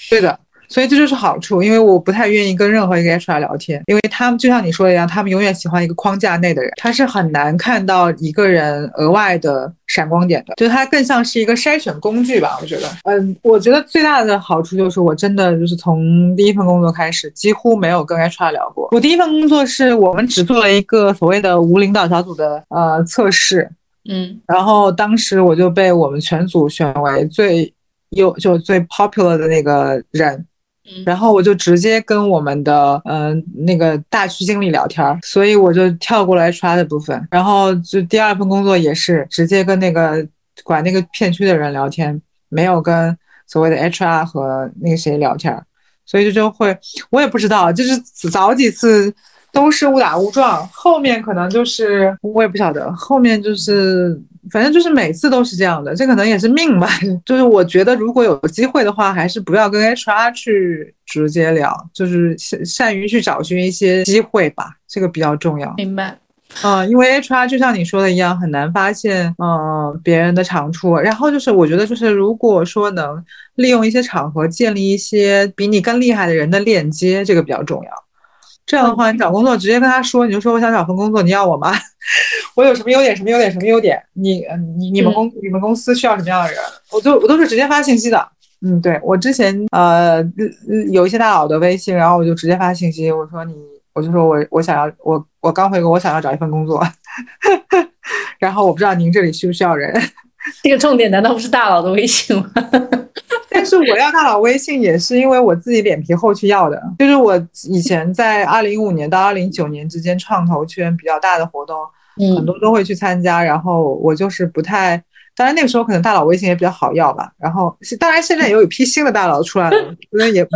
对的。所以这就是好处，因为我不太愿意跟任何一个 HR 聊天，因为他们就像你说的一样，他们永远喜欢一个框架内的人，他是很难看到一个人额外的闪光点的，就他更像是一个筛选工具吧。我觉得，嗯，我觉得最大的好处就是我真的就是从第一份工作开始，几乎没有跟 HR 聊过。我第一份工作是我们只做了一个所谓的无领导小组的呃测试，嗯，然后当时我就被我们全组选为最优就最 popular 的那个人。然后我就直接跟我们的嗯、那个大区经理聊天，所以我就跳过了 HR 的部分，然后就第二份工作也是直接跟那个管那个片区的人聊天，没有跟所谓的 HR 和那个谁聊天，所以就就会我也不知道，就是早几次都是误打误撞，后面可能就是我也不晓得，后面就是反正就是每次都是这样的，这可能也是命吧。就是我觉得如果有机会的话，还是不要跟 HR 去直接聊，就是善善于去找寻一些机会吧，这个比较重要。明白。嗯，因为 HR 就像你说的一样，很难发现嗯别人的长处。然后就是我觉得就是如果说能利用一些场合建立一些比你更厉害的人的链接，这个比较重要。这样的话，你找工作直接跟他说，你就说我想找份工作，你要我吗？我有什么优点，什么优点，什么优点？你呃你你们公你们公司需要什么样的人？我就我都是直接发信息的。嗯，对我之前呃有一些大佬的微信，然后我就直接发信息，我说你，我就说我我想要我我刚回国，我想要找一份工作，然后我不知道您这里需不需要人。这个重点难道不是大佬的微信吗？但是我要大佬微信也是因为我自己脸皮厚去要的，就是我以前在二零一五年到二零一九年之间创投圈比较大的活动，嗯很多都会去参加，然后我就是不太，当然那个时候可能大佬微信也比较好要吧，然后是当然现在也有一批新的大佬出来了，所以也没。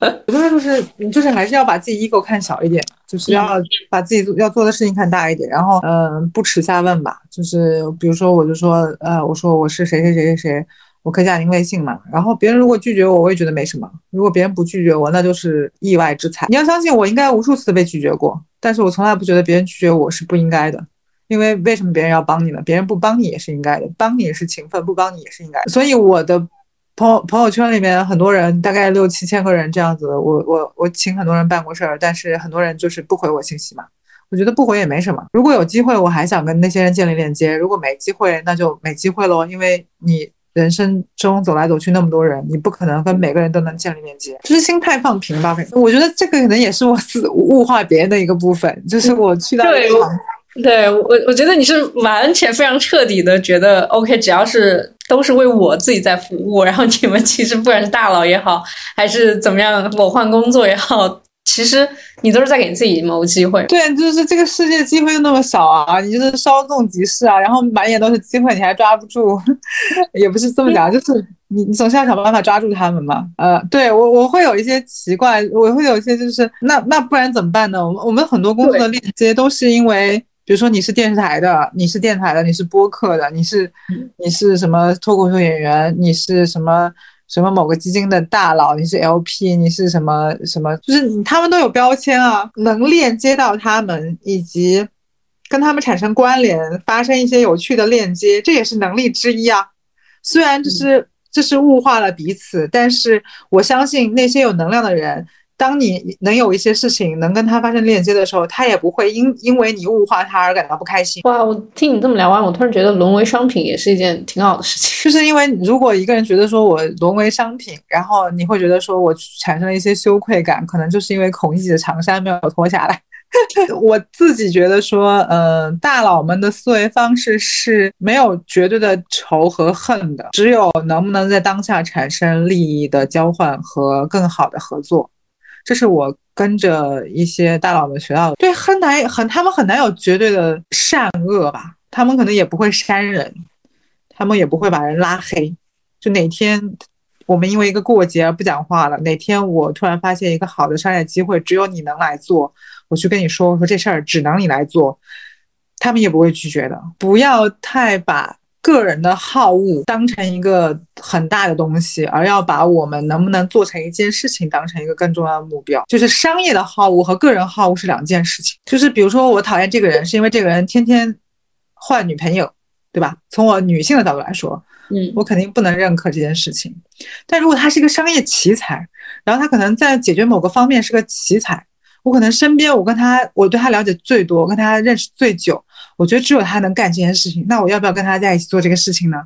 我觉得就是你就是还是要把自己 ego 看小一点，就是要把自己做要做的事情看大一点，然后嗯、不耻下问吧，就是比如说我就说呃我说我是谁谁谁谁谁，我可以加您微信嘛，然后别人如果拒绝我，我也觉得没什么，如果别人不拒绝我，那就是意外之财。你要相信我应该无数次被拒绝过，但是我从来不觉得别人拒绝我是不应该的。因为为什么别人要帮你呢？别人不帮你也是应该的，帮你也是情分，不帮你也是应该。所以我的朋朋友圈里面很多人，大概六七千个人这样子，我我我请很多人办过事儿，但是很多人就是不回我信息嘛。我觉得不回也没什么。如果有机会，我还想跟那些人建立链接；如果没机会，那就没机会喽。因为你人生中走来走去那么多人，你不可能跟每个人都能建立链接，就是心态放平吧。我觉得这个可能也是我自物化别人的一个部分，就是我去到对对我，我觉得你是完全非常彻底的觉得，OK，只要是都是为我自己在服务，然后你们其实不管是大佬也好，还是怎么样，我换工作也好，其实你都是在给自己谋机会。对，就是这个世界机会又那么少啊，你就是稍纵即逝啊，然后满眼都是机会，你还抓不住，也不是这么讲，就是你你总是要想办法抓住他们嘛。呃，对我我会有一些奇怪，我会有一些就是那那不然怎么办呢？我们我们很多工作的链接都是因为。比如说你是电视台的，你是电台的，你是播客的，你是你是什么脱口秀演员，你是什么什么某个基金的大佬，你是 LP，你是什么什么，就是他们都有标签啊，能链接到他们，以及跟他们产生关联，发生一些有趣的链接，这也是能力之一啊。虽然这是这是物化了彼此，但是我相信那些有能量的人。当你能有一些事情能跟他发生链接的时候，他也不会因因为你物化他而感到不开心。哇，我听你这么聊完，我突然觉得沦为商品也是一件挺好的事情。就是因为如果一个人觉得说我沦为商品，然后你会觉得说我产生了一些羞愧感，可能就是因为孔乙己的长衫没有脱下来。我自己觉得说，呃，大佬们的思维方式是没有绝对的仇和恨的，只有能不能在当下产生利益的交换和更好的合作。这是我跟着一些大佬们学到的，对，很难很他们很难有绝对的善恶吧，他们可能也不会删人，他们也不会把人拉黑。就哪天我们因为一个过节而不讲话了，哪天我突然发现一个好的商业机会，只有你能来做，我去跟你说，说这事儿只能你来做，他们也不会拒绝的。不要太把。个人的好恶当成一个很大的东西，而要把我们能不能做成一件事情当成一个更重要的目标。就是商业的好恶和个人好恶是两件事情。就是比如说，我讨厌这个人，是因为这个人天天换女朋友，对吧？从我女性的角度来说，嗯，我肯定不能认可这件事情。但如果他是一个商业奇才，然后他可能在解决某个方面是个奇才，我可能身边我跟他我对他了解最多，我跟他认识最久。我觉得只有他能干这件事情，那我要不要跟他在一起做这个事情呢？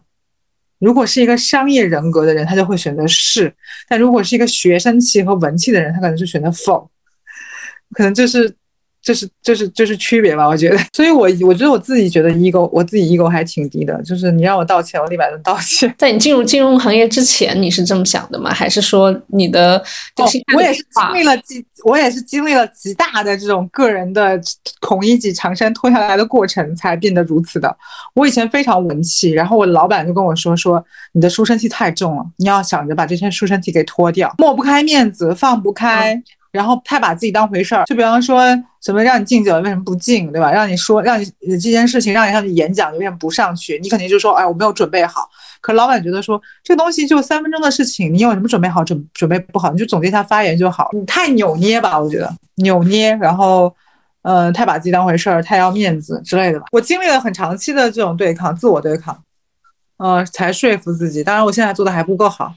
如果是一个商业人格的人，他就会选择是；但如果是一个学生气和文气的人，他可能就选择否。可能就是这是这是这是区别吧？我觉得，所以我我觉得我自己觉得 ego，我自己 ego 还挺低的。就是你让我道歉，我立马就道歉。在你进入金融行业之前，你是这么想的吗？还是说你的？哦，我也是经历了极，我也是经历了极大的这种个人的孔乙己长衫脱下来的过程，才变得如此的。我以前非常文气，然后我老板就跟我说说你的书生气太重了，你要想着把这身书生气给脱掉，抹不开面子，放不开。然后太把自己当回事儿，就比方说什么让你敬酒，为什么不敬，对吧？让你说，让你这件事情让你上去演讲，你为什么不上去？你肯定就说，哎，我没有准备好。可老板觉得说，这东西就三分钟的事情，你有什么准备好准准备不好，你就总结一下发言就好。你太扭捏吧，我觉得扭捏，然后，呃，太把自己当回事儿，太要面子之类的吧。我经历了很长期的这种对抗，自我对抗，呃，才说服自己。当然，我现在做的还不够好。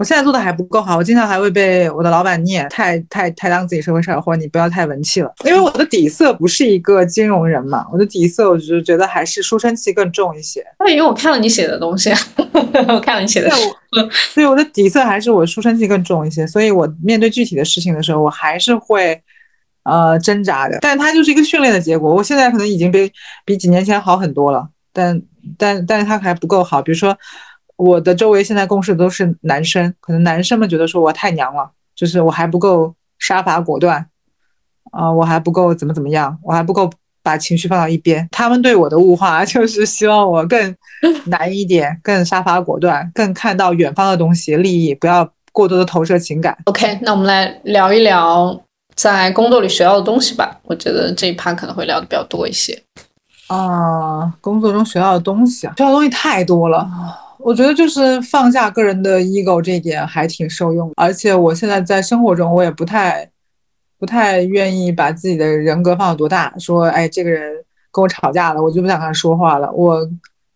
我现在做的还不够好，我经常还会被我的老板念，太太太当自己社会事儿，或者你不要太文气了。因为我的底色不是一个金融人嘛，我的底色我就觉得还是书生气更重一些。那因为我看了你写的东西，我看了你写的，所以我的底色还是我书生气更重一些。所以我面对具体的事情的时候，我还是会呃挣扎的。但它就是一个训练的结果。我现在可能已经比比几年前好很多了，但但但是它还不够好。比如说。我的周围现在共事都是男生，可能男生们觉得说我太娘了，就是我还不够杀伐果断，啊，我还不够怎么怎么样，我还不够把情绪放到一边。他们对我的物化就是希望我更难一点，更杀伐果断，更看到远方的东西利益，不要过多的投射情感。OK，那我们来聊一聊在工作里学到的东西吧。我觉得这一趴可能会聊的比较多一些。啊，工作中学到的东西啊，学到的东西太多了。我觉得就是放下个人的 ego 这一点还挺受用，而且我现在在生活中，我也不太不太愿意把自己的人格放到多大，说哎，这个人跟我吵架了，我就不想跟他说话了。我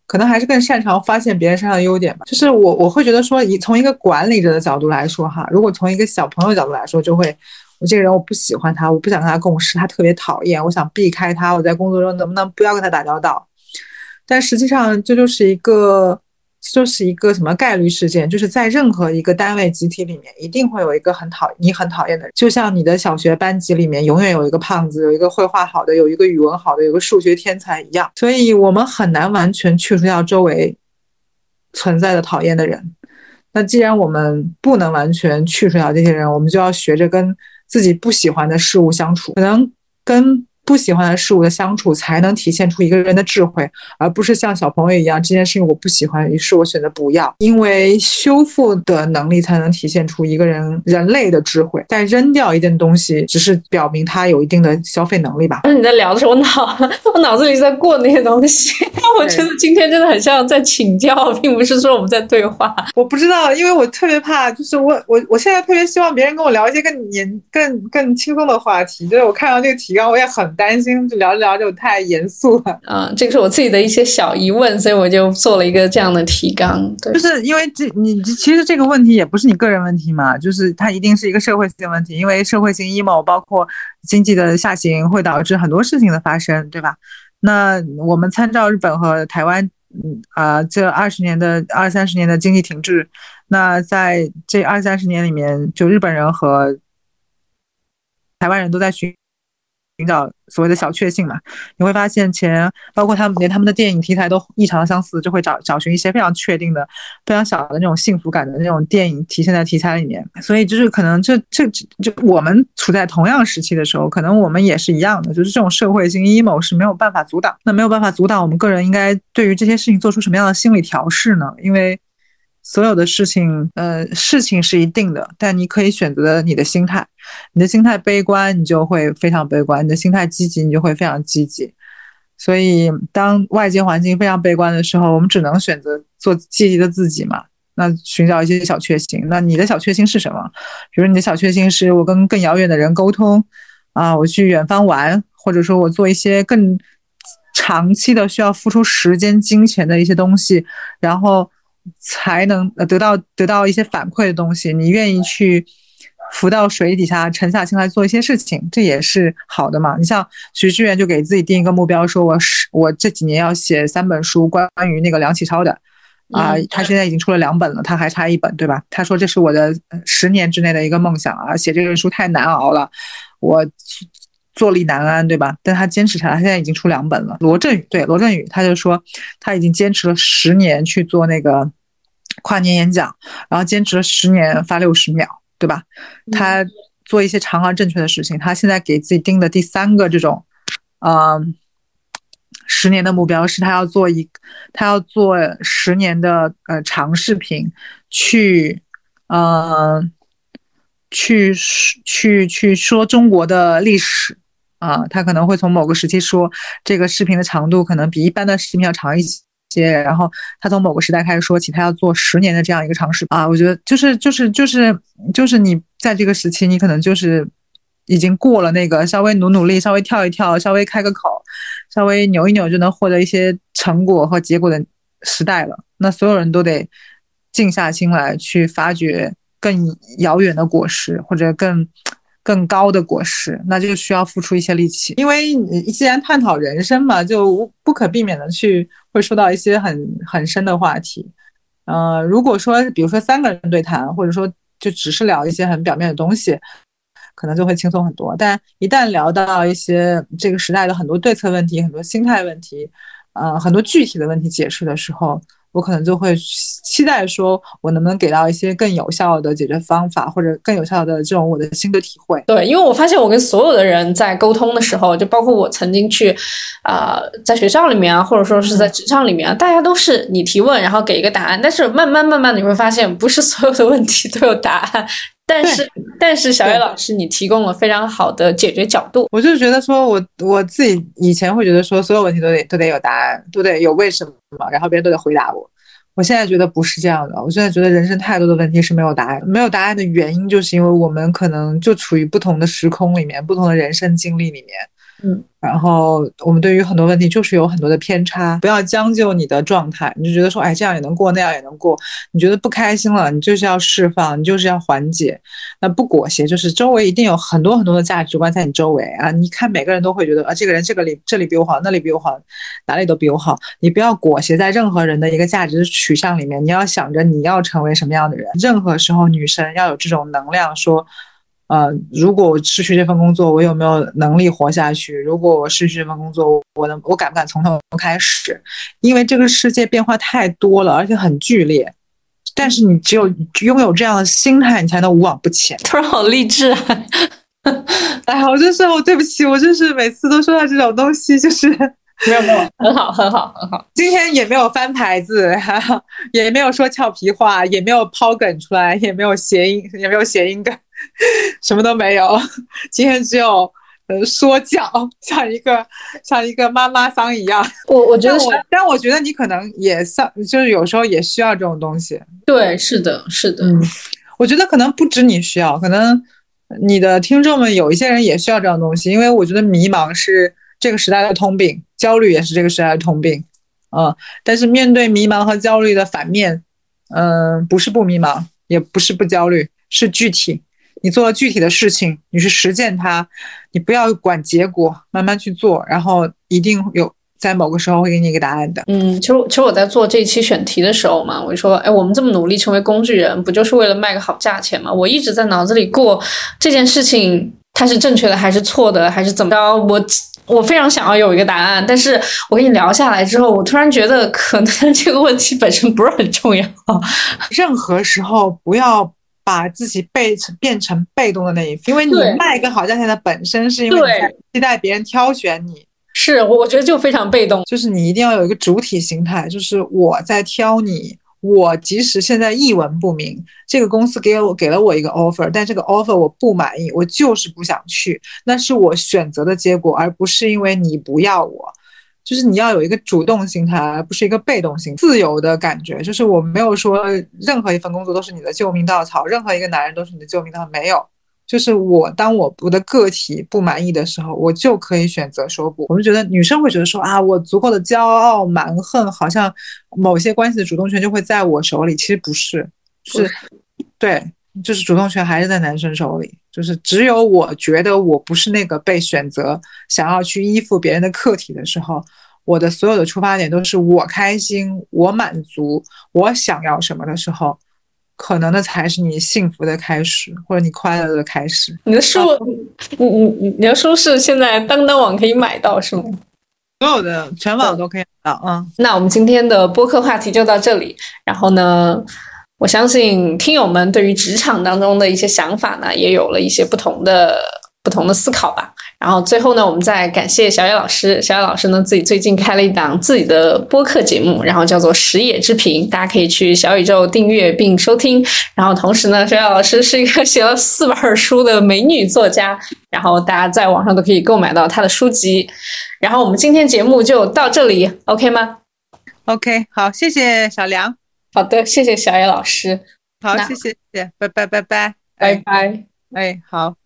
可能还是更擅长发现别人身上的优点吧。就是我我会觉得说，以从一个管理者的角度来说哈，如果从一个小朋友角度来说，就会我这个人我不喜欢他，我不想跟他共事，他特别讨厌，我想避开他，我在工作中能不能不要跟他打交道？但实际上这就是一个。就是一个什么概率事件，就是在任何一个单位集体里面，一定会有一个很讨你很讨厌的人，就像你的小学班级里面永远有一个胖子，有一个绘画好的，有一个语文好的，有个数学天才一样。所以我们很难完全去除掉周围存在的讨厌的人。那既然我们不能完全去除掉这些人，我们就要学着跟自己不喜欢的事物相处，可能跟。不喜欢的事物的相处，才能体现出一个人的智慧，而不是像小朋友一样，这件事情我不喜欢，于是我选择不要。因为修复的能力才能体现出一个人人类的智慧。但扔掉一件东西，只是表明他有一定的消费能力吧。那你在聊的时候，我脑我脑子里在过那些东西。我觉得今天真的很像在请教，并不是说我们在对话。我不知道，因为我特别怕，就是我我我现在特别希望别人跟我聊一些更年更更轻松的话题。就是我看到这个提纲，我也很。担心就聊着聊着就太严肃了，嗯，这个是我自己的一些小疑问，所以我就做了一个这样的提纲。对，就是因为这你其实这个问题也不是你个人问题嘛，就是它一定是一个社会性问题，因为社会性 emo 包括经济的下行会导致很多事情的发生，对吧？那我们参照日本和台湾，嗯啊，这二十年的二三十年的经济停滞，那在这二三十年里面，就日本人和台湾人都在寻。寻找所谓的小确幸嘛，你会发现前，包括他们连他们的电影题材都异常相似，就会找找寻一些非常确定的、非常小的那种幸福感的那种电影体现在题材里面。所以就是可能这这就我们处在同样时期的时候，可能我们也是一样的，就是这种社会性 emo 是没有办法阻挡。那没有办法阻挡我们个人应该对于这些事情做出什么样的心理调试呢？因为所有的事情，呃，事情是一定的，但你可以选择你的心态。你的心态悲观，你就会非常悲观；你的心态积极，你就会非常积极。所以，当外界环境非常悲观的时候，我们只能选择做积极的自己嘛。那寻找一些小确幸。那你的小确幸是什么？比如你的小确幸是我跟更遥远的人沟通啊，我去远方玩，或者说我做一些更长期的需要付出时间、金钱的一些东西，然后才能得到得到一些反馈的东西。你愿意去？浮到水底下，沉下心来做一些事情，这也是好的嘛。你像徐志远就给自己定一个目标，说我是我这几年要写三本书，关于那个梁启超的，啊，他现在已经出了两本了，他还差一本，对吧？他说这是我的十年之内的一个梦想啊，写这本书太难熬了，我坐立难安，对吧？但他坚持下来，他现在已经出两本了。罗振宇对罗振宇，他就说他已经坚持了十年去做那个跨年演讲，然后坚持了十年发六十秒，对吧？他做一些长而正确的事情。他现在给自己定的第三个这种，嗯，十年的目标是他要做一，他要做十年的呃长视频，去，嗯，去去去说中国的历史。啊，他可能会从某个时期说这个视频的长度可能比一般的视频要长一些，然后他从某个时代开始说起，他要做十年的这样一个尝试啊。我觉得就是就是就是就是你在这个时期，你可能就是已经过了那个稍微努努力、稍微跳一跳、稍微开个口、稍微扭一扭就能获得一些成果和结果的时代了。那所有人都得静下心来去发掘更遥远的果实，或者更。更高的果实，那就需要付出一些力气，因为你既然探讨人生嘛，就不可避免的去会说到一些很很深的话题。呃，如果说比如说三个人对谈，或者说就只是聊一些很表面的东西，可能就会轻松很多。但一旦聊到一些这个时代的很多对策问题、很多心态问题，呃，很多具体的问题解释的时候。我可能就会期待说，我能不能给到一些更有效的解决方法，或者更有效的这种我的心得体会。对，因为我发现我跟所有的人在沟通的时候，就包括我曾经去，啊，在学校里面啊，或者说是在职场里面，大家都是你提问，然后给一个答案。但是慢慢慢慢你会发现，不是所有的问题都有答案。但是但是小野老师，你提供了非常好的解决角度。我就觉得说，我我自己以前会觉得说，所有问题都得都得有答案，都得有为什么，然后别人都得回答我。我现在觉得不是这样的，我现在觉得人生太多的问题是没有答案，没有答案的原因就是因为我们可能就处于不同的时空里面，不同的人生经历里面。嗯，然后我们对于很多问题就是有很多的偏差，不要将就你的状态，你就觉得说，哎，这样也能过，那样也能过，你觉得不开心了，你就是要释放，你就是要缓解，那不裹挟，就是周围一定有很多很多的价值观在你周围啊，你看每个人都会觉得啊，这个人这个里这里比我好，那里比我好，哪里都比我好，你不要裹挟在任何人的一个价值取向里面，你要想着你要成为什么样的人，任何时候女生要有这种能量说。呃，如果我失去这份工作，我有没有能力活下去？如果我失去这份工作，我能，我敢不敢从头开始？因为这个世界变化太多了，而且很剧烈。但是你只有拥有这样的心态，你才能无往不前。突然好励志啊！哎呀，我就是我，对不起，我就是每次都说到这种东西，就是没有没有，很好很好很好。今天也没有翻牌子，也没有说俏皮话，也没有抛梗出来，也没有谐音，也没有谐音梗。什么都没有，今天只有呃说教，像一个像一个妈妈桑一样。我我觉得，但我觉得你可能也像，就是有时候也需要这种东西。对，是的，是的。嗯，我觉得可能不止你需要，可能你的听众们有一些人也需要这样东西，因为我觉得迷茫是这个时代的通病，焦虑也是这个时代的通病。嗯，但是面对迷茫和焦虑的反面，嗯，不是不迷茫，也不是不焦虑，是具体。你做了具体的事情，你去实践它，你不要管结果，慢慢去做，然后一定有在某个时候会给你一个答案的。嗯，其实其实我在做这一期选题的时候嘛，我就说，哎，我们这么努力成为工具人，不就是为了卖个好价钱吗？我一直在脑子里过这件事情，它是正确的还是错的，还是怎么着？我我非常想要有一个答案，但是我跟你聊下来之后，我突然觉得可能这个问题本身不是很重要。任何时候不要。把自己被成变成被动的那一方，因为你卖一个好价钱的本身是因为你在期待别人挑选你，是我觉得就非常被动，就是你一定要有一个主体心态，就是我在挑你，我即使现在一文不名，这个公司给我给了我一个 offer，但这个 offer 我不满意，我就是不想去，那是我选择的结果，而不是因为你不要我。就是你要有一个主动心态，而不是一个被动性、自由的感觉。就是我没有说任何一份工作都是你的救命稻草，任何一个男人都是你的救命稻草，没有。就是我当我我的个体不满意的时候，我就可以选择说不。我们觉得女生会觉得说啊，我足够的骄傲蛮横，好像某些关系的主动权就会在我手里。其实不是，是，对。就是主动权还是在男生手里，就是只有我觉得我不是那个被选择想要去依附别人的客体的时候，我的所有的出发点都是我开心、我满足、我想要什么的时候，可能的才是你幸福的开始，或者你快乐的开始。你的书，你你你你的书是现在当当网可以买到是吗？所有的全网都可以买到。嗯，那我们今天的播客话题就到这里。然后呢，我相信听友们对于职场当中的一些想法呢，也有了一些不同的不同的思考吧。然后最后呢，我们再感谢小野老师。小野老师呢，自己最近开了一档自己的播客节目，然后叫做《食野之评》，大家可以去小宇宙订阅并收听。然后同时呢，小野老师是一个写了四本书的美女作家，然后大家在网上都可以购买到她的书籍。然后我们今天节目就到这里，OK 吗？OK，好，谢谢小梁。好的，谢谢小野老师。好，谢谢谢，拜拜拜拜拜拜。哎，好。